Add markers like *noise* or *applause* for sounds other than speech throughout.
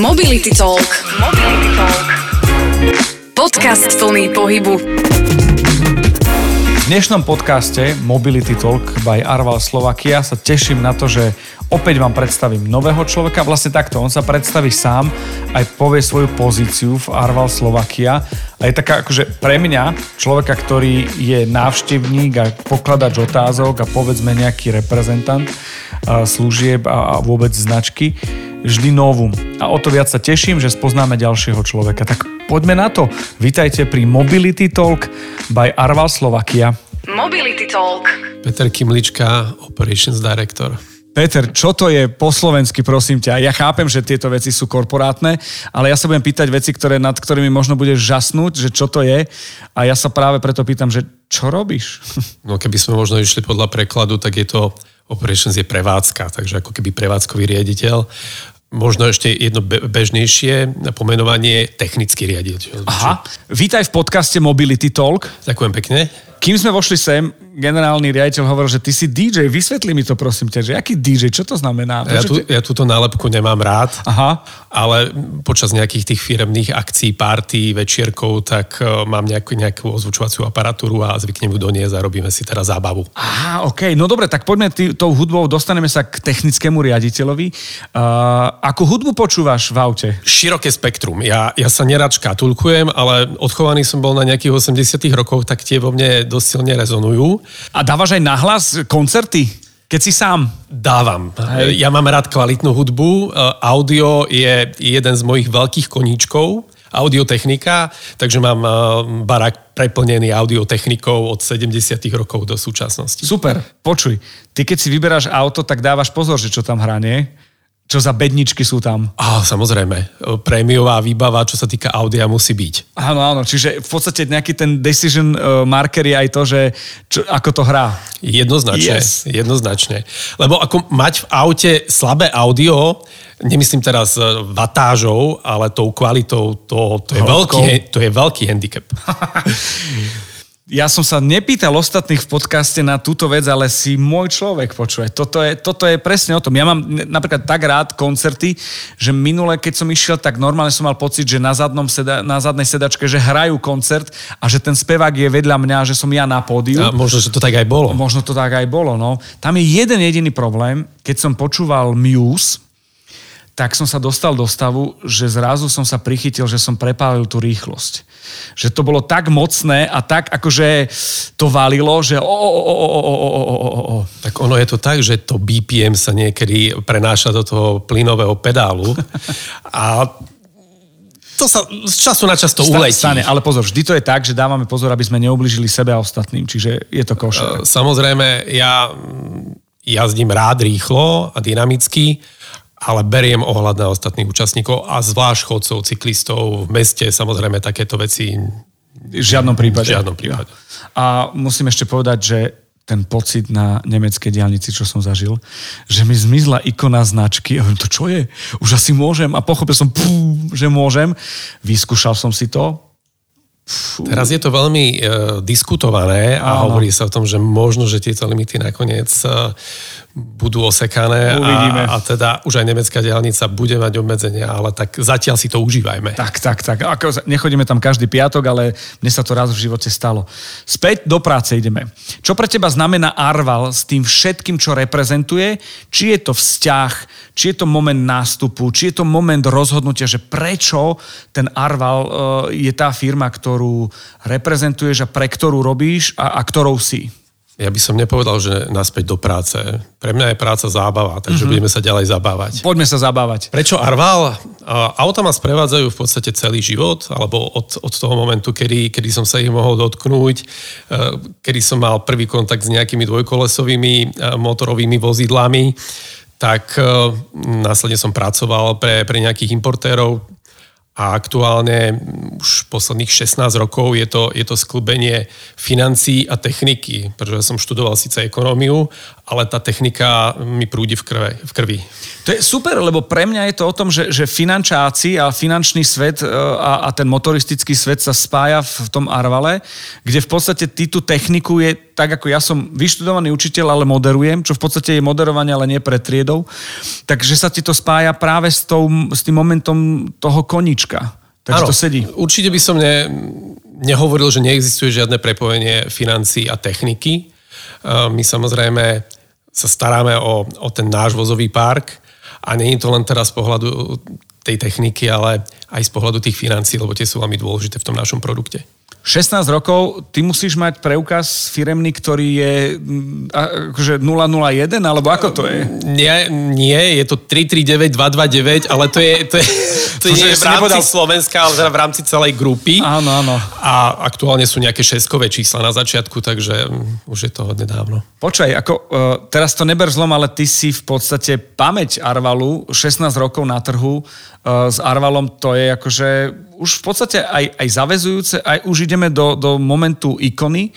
Mobility Talk. Mobility Talk. Podcast plný pohybu. Dnešnom podcaste Mobility Talk by Arval Slovakia sa teším na to, že opäť vám predstavím nového človeka. Vlastne takto, on sa predstaví sám, aj povie svoju pozíciu v Arval Slovakia. A je taká akože pre mňa, človeka, ktorý je návštevník a pokladač otázok a povedzme nejaký reprezentant služieb a vôbec značky, vždy novú. A o to viac sa teším, že spoznáme ďalšieho človeka. Tak poďme na to. Vítajte pri Mobility Talk by Arval Slovakia. Mobility Talk. Peter Kimlička, Operations Director. Peter, čo to je po slovensky, prosím ťa? Ja chápem, že tieto veci sú korporátne, ale ja sa budem pýtať veci, ktoré, nad ktorými možno budeš žasnúť, že čo to je. A ja sa práve preto pýtam, že čo robíš? *laughs* No keby sme možno išli podľa prekladu, tak je to Operations je prevádzka, takže ako keby prevádzkový riaditeľ. Možno ešte jedno bežnejšie pomenovanie technický riaditeľ. Aha, vítaj v podcaste Mobility Talk. Ďakujem pekne. Kým sme vošli sem, generálny riaditeľ hovoril, že ty si DJ, vysvetli mi to prosím ťa, že aký DJ, čo to znamená? Ja, tu, ja túto nálepku nemám rád, Aha. ale počas nejakých tých firemných akcií, party, večierkov, tak uh, mám nejakú, nejakú ozvučovaciu aparatúru a zvyknem ju doniesť a robíme si teraz zábavu. Aha, OK, no dobre, tak poďme tý, tou hudbou, dostaneme sa k technickému riaditeľovi. Uh, akú hudbu počúvaš v aute? Široké spektrum. Ja, ja sa nerad škatulkujem, ale odchovaný som bol na nejakých 80 rokoch, tak tie vo mne dosť silne rezonujú. A dávaš aj nahlas koncerty? Keď si sám? Dávam. Hej. Ja mám rád kvalitnú hudbu. Audio je jeden z mojich veľkých koníčkov audiotechnika, takže mám barák preplnený audiotechnikou od 70 rokov do súčasnosti. Super, počuj, ty keď si vyberáš auto, tak dávaš pozor, že čo tam hrá, nie? Čo za bedničky sú tam? Á, samozrejme. Prémiová výbava, čo sa týka audia, musí byť. Áno, áno. Čiže v podstate nejaký ten decision uh, marker je aj to, že čo, ako to hrá. Jednoznačne. Yes. Jednoznačne. Lebo ako mať v aute slabé audio, nemyslím teraz vatážou, ale tou kvalitou, to, to, je, veľký, to je veľký handicap. *laughs* ja som sa nepýtal ostatných v podcaste na túto vec, ale si môj človek, počuje. Toto je, toto je presne o tom. Ja mám napríklad tak rád koncerty, že minule, keď som išiel, tak normálne som mal pocit, že na, zadnom seda, na zadnej sedačke, že hrajú koncert a že ten spevák je vedľa mňa, že som ja na pódiu. A možno, že to tak aj bolo. Možno to tak aj bolo, no. Tam je jeden jediný problém, keď som počúval Muse, tak som sa dostal do stavu, že zrazu som sa prichytil, že som prepálil tú rýchlosť. Že to bolo tak mocné a tak akože to valilo, že o, o, o, o, o, o, o, o. Tak ono je to tak, že to BPM sa niekedy prenáša do toho plynového pedálu a to sa z času na čas to uletí. Stane, ale pozor, vždy to je tak, že dávame pozor, aby sme neubližili sebe a ostatným, čiže je to košer. Samozrejme, ja jazdím rád rýchlo a dynamicky, ale beriem ohľad na ostatných účastníkov a zvlášť chodcov, cyklistov v meste, samozrejme takéto veci v žiadnom prípade. V žiadnom prípade. A musím ešte povedať, že ten pocit na nemeckej diálnici, čo som zažil, že mi zmizla ikona značky a hovorím, to čo je? Už asi môžem a pochopil som, pú, že môžem. Vyskúšal som si to, Fú. Teraz je to veľmi uh, diskutované a Áno. hovorí sa o tom, že možno, že tieto limity nakoniec uh, budú osekané Uvidíme. a, a teda už aj nemecká diálnica bude mať obmedzenia, ale tak zatiaľ si to užívajme. Tak, tak, tak. Ako, nechodíme tam každý piatok, ale mne sa to raz v živote stalo. Späť do práce ideme. Čo pre teba znamená Arval s tým všetkým, čo reprezentuje? Či je to vzťah, či je to moment nástupu, či je to moment rozhodnutia, že prečo ten Arval uh, je tá firma, ktorú reprezentuješ a pre ktorú robíš a, a ktorou si? Ja by som nepovedal, že naspäť do práce. Pre mňa je práca zábava, takže mm-hmm. budeme sa ďalej zabávať. Poďme sa zabávať. Prečo Arval? Auta ma sprevádzajú v podstate celý život, alebo od, od toho momentu, kedy, kedy som sa ich mohol dotknúť, e, kedy som mal prvý kontakt s nejakými dvojkolesovými e, motorovými vozidlami, tak e, následne som pracoval pre, pre nejakých importérov, a aktuálne už posledných 16 rokov je to, je to sklbenie financií a techniky, pretože som študoval síce ekonómiu, ale tá technika mi prúdi v, krve, v krvi. To je super, lebo pre mňa je to o tom, že, že finančáci a finančný svet e, a, a ten motoristický svet sa spája v tom Arvale, kde v podstate ty tú techniku je tak ako ja som vyštudovaný učiteľ, ale moderujem, čo v podstate je moderovanie, ale nie pred triedou, takže sa ti to spája práve s, tou, s tým momentom toho konička. Takže Áno, to sedí. Určite by som ne, nehovoril, že neexistuje žiadne prepojenie financií a techniky. My samozrejme sa staráme o, o ten náš vozový park a nie je to len teraz z pohľadu tej techniky, ale aj z pohľadu tých financií, lebo tie sú veľmi dôležité v tom našom produkte. 16 rokov, ty musíš mať preukaz firemný, ktorý je mm, akože 001, alebo ako to je? Nie, nie je to 339229, ale to je, to je, to, to nie je v rámci nepovedal... Slovenska, ale teda v rámci celej grupy. Áno, áno. A aktuálne sú nejaké šeskové čísla na začiatku, takže mm, už je to hodne dávno. Počkaj, ako, uh, teraz to neber zlom, ale ty si v podstate pamäť Arvalu, 16 rokov na trhu, uh, s Arvalom to je akože už v podstate aj, aj zavezujúce, aj už ideme do, do momentu ikony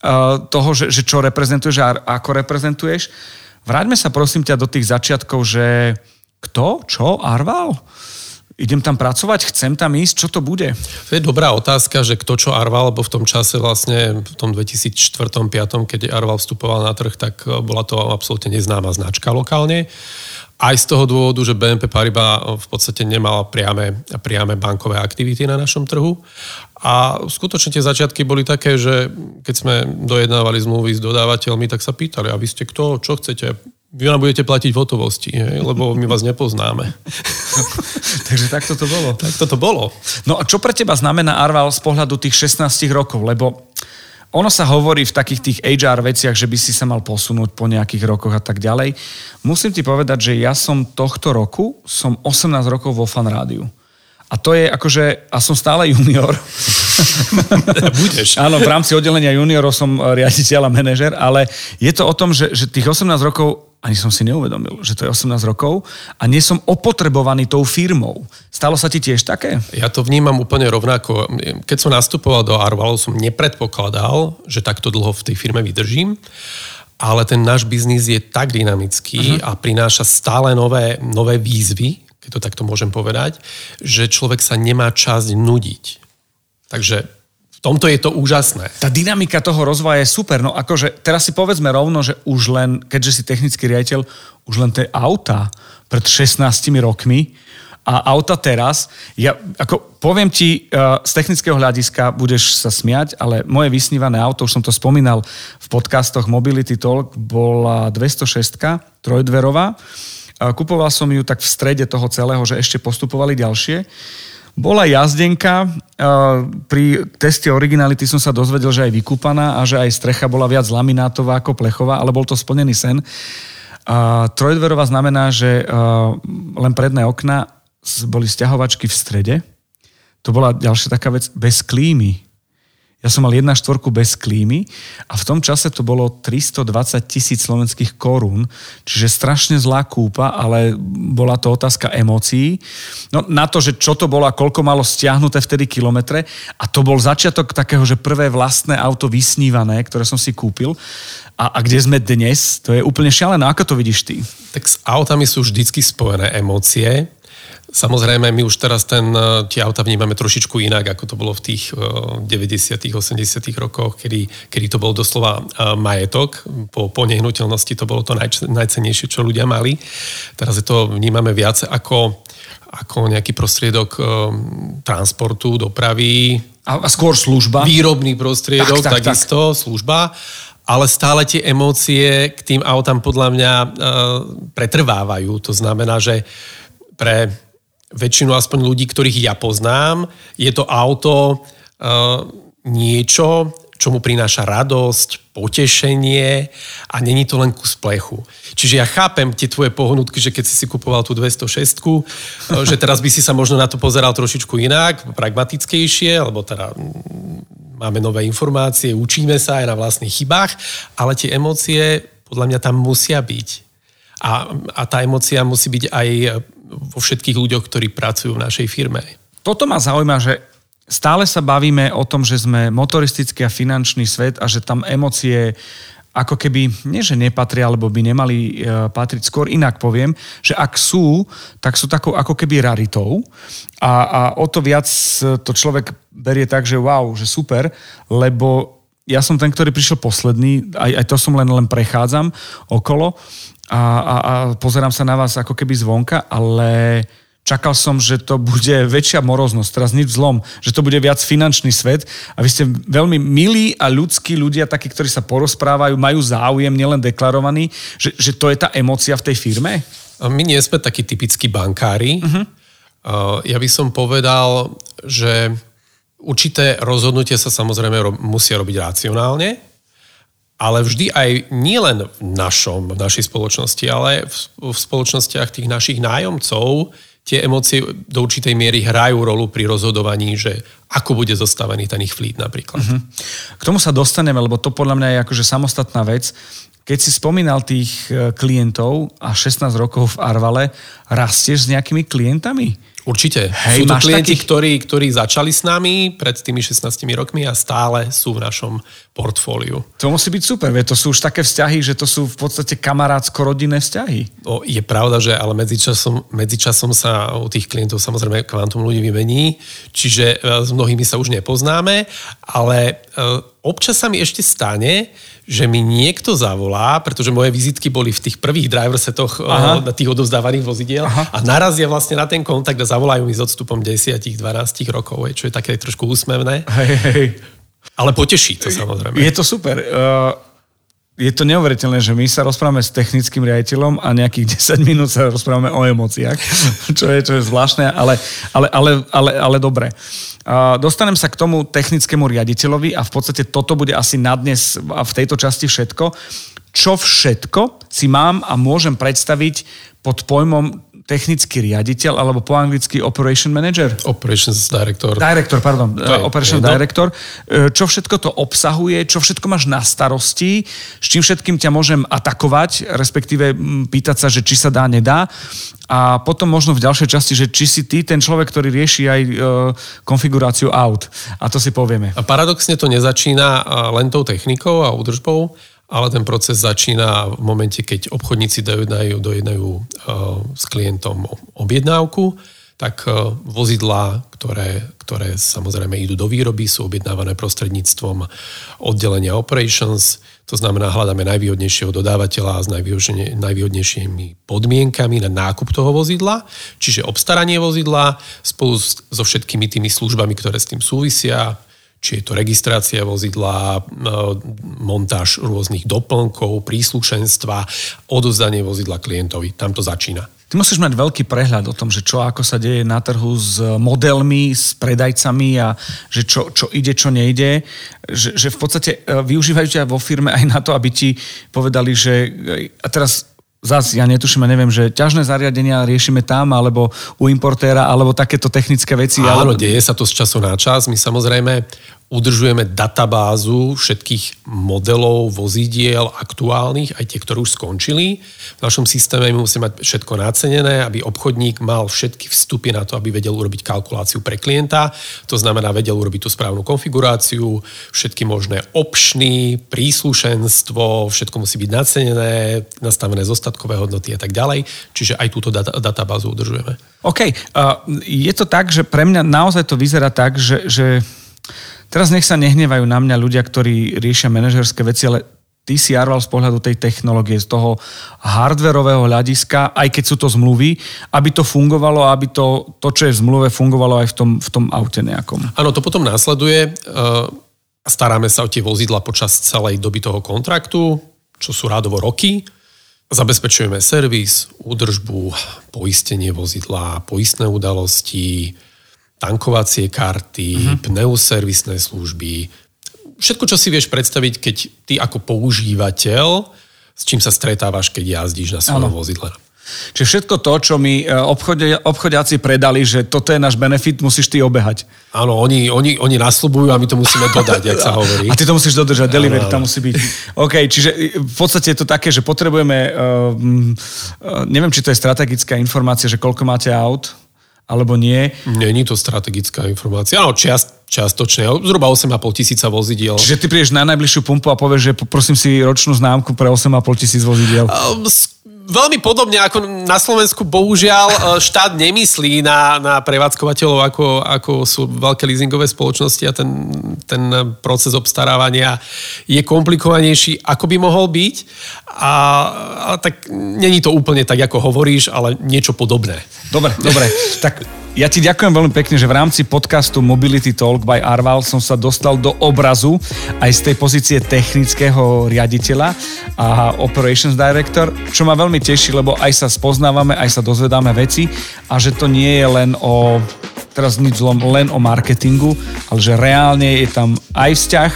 uh, toho, že, že čo reprezentuješ a ako reprezentuješ. Vráťme sa prosím ťa do tých začiatkov, že kto, čo, Arval? idem tam pracovať, chcem tam ísť, čo to bude? To je dobrá otázka, že kto čo Arval, lebo v tom čase vlastne v tom 2004-2005, keď Arval vstupoval na trh, tak bola to absolútne neznáma značka lokálne. Aj z toho dôvodu, že BNP Paribas v podstate nemala priame, priame bankové aktivity na našom trhu. A skutočne tie začiatky boli také, že keď sme dojednávali zmluvy s dodávateľmi, tak sa pýtali, a vy ste kto, čo chcete? Vy nám budete platiť v hotovosti, hej? lebo my vás nepoznáme. *laughs* Takže takto to bolo. Takto to bolo. No a čo pre teba znamená Arval z pohľadu tých 16 rokov? Lebo ono sa hovorí v takých tých HR veciach, že by si sa mal posunúť po nejakých rokoch a tak ďalej. Musím ti povedať, že ja som tohto roku, som 18 rokov vo fan rádiu. A to je akože, a som stále junior. *laughs* Budeš. Áno, v rámci oddelenia juniorov som riaditeľ a manažer, ale je to o tom, že, že tých 18 rokov ani som si neuvedomil, že to je 18 rokov a nie som opotrebovaný tou firmou. Stalo sa ti tiež také? Ja to vnímam úplne rovnako. Keď som nastupoval do Arvalu, som nepredpokladal, že takto dlho v tej firme vydržím, ale ten náš biznis je tak dynamický uh-huh. a prináša stále nové, nové výzvy, keď to takto môžem povedať, že človek sa nemá čas nudiť. Takže v tomto je to úžasné. Tá dynamika toho rozvoja je super. No akože teraz si povedzme rovno, že už len, keďže si technický riaditeľ, už len tie auta pred 16 rokmi a auta teraz, ja ako poviem ti uh, z technického hľadiska, budeš sa smiať, ale moje vysnívané auto, už som to spomínal v podcastoch Mobility Talk, bola 206 trojdverová. Uh, kupoval som ju tak v strede toho celého, že ešte postupovali ďalšie. Bola jazdenka, pri teste originality som sa dozvedel, že aj vykúpaná a že aj strecha bola viac laminátová ako plechová, ale bol to splnený sen. Trojdverová znamená, že len predné okna boli stiahovačky v strede. To bola ďalšia taká vec, bez klímy. Ja som mal jedna štvorku bez klímy a v tom čase to bolo 320 tisíc slovenských korún, čiže strašne zlá kúpa, ale bola to otázka emócií. No na to, že čo to bolo a koľko malo stiahnuté vtedy kilometre a to bol začiatok takého, že prvé vlastné auto vysnívané, ktoré som si kúpil a, a kde sme dnes, to je úplne šialené. Ako to vidíš ty? Tak s autami sú vždycky spojené emócie Samozrejme, my už teraz ten, e, tie auta vnímame trošičku inak, ako to bolo v tých 90 e, 80 rokoch, kedy, kedy to bol doslova e, majetok. Po, po nehnuteľnosti to bolo to naj, najcenejšie, čo ľudia mali. Teraz je to vnímame viac ako, ako nejaký prostriedok transportu, dopravy. A, a skôr služba? Výrobný prostriedok, tak, tak, takisto, tak. služba ale stále tie emócie k tým autám podľa mňa e, pretrvávajú. To znamená, že pre väčšinu aspoň ľudí, ktorých ja poznám, je to auto uh, niečo, čo mu prináša radosť, potešenie a není to len kus plechu. Čiže ja chápem tie tvoje pohnutky, že keď si si kupoval tú 206, eh, že teraz by si sa možno na to pozeral trošičku inak, pragmatickejšie, lebo teda mm, máme nové informácie, učíme sa aj na vlastných chybách, ale tie emócie podľa mňa tam musia byť. A, a tá emócia musí byť aj vo všetkých ľuďoch, ktorí pracujú v našej firme. Toto ma zaujíma, že stále sa bavíme o tom, že sme motoristický a finančný svet a že tam emócie ako keby, nie že nepatria, alebo by nemali e, patriť, skôr inak poviem, že ak sú, tak sú takou ako keby raritou a, a o to viac to človek berie tak, že wow, že super, lebo ja som ten, ktorý prišiel posledný, aj, aj to som len, len prechádzam okolo a, a, a pozerám sa na vás ako keby zvonka, ale čakal som, že to bude väčšia moroznosť, teraz nič zlom, že to bude viac finančný svet a vy ste veľmi milí a ľudskí ľudia, takí, ktorí sa porozprávajú, majú záujem, nielen deklarovaný, že, že to je tá emocia v tej firme? My nie sme takí typickí bankári. Uh-huh. Ja by som povedal, že určité rozhodnutia sa samozrejme musia robiť racionálne, ale vždy aj nielen v našom, v našej spoločnosti, ale v, v spoločnostiach tých našich nájomcov tie emócie do určitej miery hrajú rolu pri rozhodovaní, že ako bude zostavený ten ich flít napríklad. Uh-huh. K tomu sa dostaneme, lebo to podľa mňa je akože samostatná vec. Keď si spomínal tých e, klientov a 16 rokov v Arvale, rastieš s nejakými klientami? Určite. Hej, sú to klienti, takých... ktorí, ktorí začali s nami pred tými 16 rokmi a stále sú v našom portfóliu. To musí byť super, vie, to sú už také vzťahy, že to sú v podstate kamarátsko-rodinné vzťahy. No, je pravda, že ale medzičasom, medzičasom sa u tých klientov samozrejme kvantum ľudí vymení, čiže e, s mnohými sa už nepoznáme, ale e, občas sa mi ešte stane, že mi niekto zavolá, pretože moje vizitky boli v tých prvých driver setoch Aha. na tých odovzdávaných vozidiel Aha. a narazia vlastne na ten kontakt a zavolajú mi s odstupom 10-12 rokov, čo je také trošku úsmevné. Hej, hej. Ale poteší to samozrejme. Je to super. Uh, je to neuveriteľné, že my sa rozprávame s technickým riaditeľom a nejakých *laughs* 10 minút sa rozprávame o emóciách, *laughs* čo je, čo je zvláštne, ale, ale, ale, ale, ale dobre. Dostanem sa k tomu technickému riaditeľovi a v podstate toto bude asi na dnes v tejto časti všetko. Čo všetko si mám a môžem predstaviť pod pojmom technický riaditeľ, alebo po anglicky operation manager? Operations director. Director, pardon. Je, operation je, director. E, čo všetko to obsahuje, čo všetko máš na starosti, s čím všetkým ťa môžem atakovať, respektíve pýtať sa, že či sa dá, nedá. A potom možno v ďalšej časti, že či si ty ten človek, ktorý rieši aj e, konfiguráciu aut. A to si povieme. A paradoxne to nezačína len tou technikou a údržbou, ale ten proces začína v momente, keď obchodníci dojednajú, dojednajú s klientom objednávku, tak uh, vozidlá, ktoré, ktoré samozrejme idú do výroby, sú objednávané prostredníctvom oddelenia operations, to znamená, hľadáme najvýhodnejšieho dodávateľa s najvýhodnejšími podmienkami na nákup toho vozidla, čiže obstaranie vozidla spolu so všetkými tými službami, ktoré s tým súvisia, či je to registrácia vozidla, e, montáž rôznych doplnkov, príslušenstva, odozdanie vozidla klientovi. Tam to začína. Ty musíš mať veľký prehľad o tom, že čo ako sa deje na trhu s modelmi, s predajcami a že čo, čo ide, čo nejde. Že, že v podstate e, využívajú ťa vo firme aj na to, aby ti povedali, že a teraz zás ja netuším neviem, že ťažné zariadenia riešime tam, alebo u importéra, alebo takéto technické veci. Áno, ale... deje sa to z času na čas. My samozrejme udržujeme databázu všetkých modelov vozidiel aktuálnych, aj tie, ktoré už skončili. V našom systéme my musíme mať všetko nacenené, aby obchodník mal všetky vstupy na to, aby vedel urobiť kalkuláciu pre klienta. To znamená, vedel urobiť tú správnu konfiguráciu, všetky možné opšny, príslušenstvo, všetko musí byť nacenené, nastavené zostatkové hodnoty a tak ďalej. Čiže aj túto data, databázu udržujeme. OK. Uh, je to tak, že pre mňa naozaj to vyzerá tak, že, že Teraz nech sa nehnevajú na mňa ľudia, ktorí riešia manažerské veci, ale ty si arval z pohľadu tej technológie, z toho hardverového hľadiska, aj keď sú to zmluvy, aby to fungovalo, aby to, to čo je v zmluve, fungovalo aj v tom, v tom aute nejakom. Áno, to potom následuje. Staráme sa o tie vozidla počas celej doby toho kontraktu, čo sú rádovo roky. Zabezpečujeme servis, údržbu, poistenie vozidla, poistné udalosti, tankovacie karty, uh-huh. pneuservisné služby, všetko, čo si vieš predstaviť, keď ty ako používateľ, s čím sa stretávaš, keď jazdíš na svojom vozidle. Čiže všetko to, čo mi e, obchode, obchodiaci predali, že toto je náš benefit, musíš ty obehať. Áno, oni, oni, oni nasľubujú a my to musíme dodať, jak sa hovorí. *laughs* A ty to musíš dodržať, delivery tam musí byť. OK, čiže v podstate je to také, že potrebujeme, uh, neviem, či to je strategická informácia, že koľko máte aut, alebo nie. Není to strategická informácia. Áno, čiast, čiastočne. Zhruba 8,5 tisíca vozidiel. Čiže ty prídeš na najbližšiu pumpu a povieš, že poprosím si ročnú známku pre 8,5 tisíc vozidiel. Veľmi podobne ako na Slovensku, bohužiaľ, e, štát nemyslí na, na prevádzkovateľov, ako, ako sú veľké leasingové spoločnosti a ten, ten proces obstarávania je komplikovanejší, ako by mohol byť. A, a tak není to úplne tak, ako hovoríš, ale niečo podobné. Dobre, dobre. tak ja ti ďakujem veľmi pekne, že v rámci podcastu Mobility Talk by Arval som sa dostal do obrazu aj z tej pozície technického riaditeľa a Operations Director, čo ma veľmi teší, lebo aj sa spoznávame, aj sa dozvedáme veci a že to nie je len o teraz nič zlom, len o marketingu, ale že reálne je tam aj vzťah,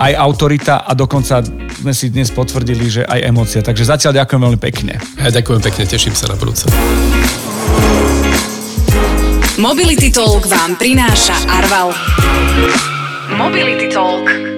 aj autorita a dokonca sme si dnes potvrdili, že aj emócia. Takže zatiaľ ďakujem veľmi pekne. Ja ďakujem pekne, teším sa na budúce. Mobility Talk vám prináša Arval. Mobility Talk.